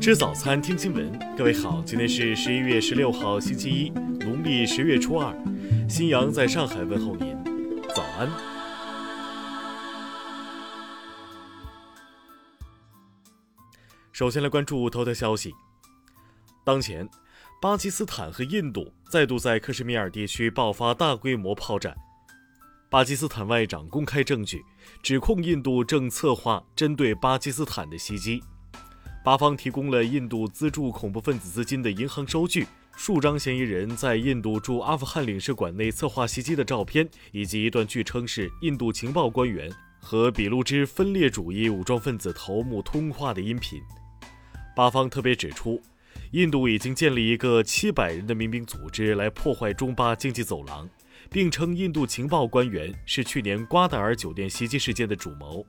吃早餐，听新闻。各位好，今天是十一月十六号，星期一，农历十月初二。新阳在上海问候您，早安。首先来关注头条消息。当前，巴基斯坦和印度再度在克什米尔地区爆发大规模炮战。巴基斯坦外长公开证据，指控印度正策划针对巴基斯坦的袭击。巴方提供了印度资助恐怖分子资金的银行收据、数张嫌疑人在印度驻阿富汗领事馆内策划袭击的照片，以及一段据称是印度情报官员和俾路支分裂主义武装分子头目通话的音频。巴方特别指出，印度已经建立一个七百人的民兵组织来破坏中巴经济走廊，并称印度情报官员是去年瓜达尔酒店袭击事件的主谋。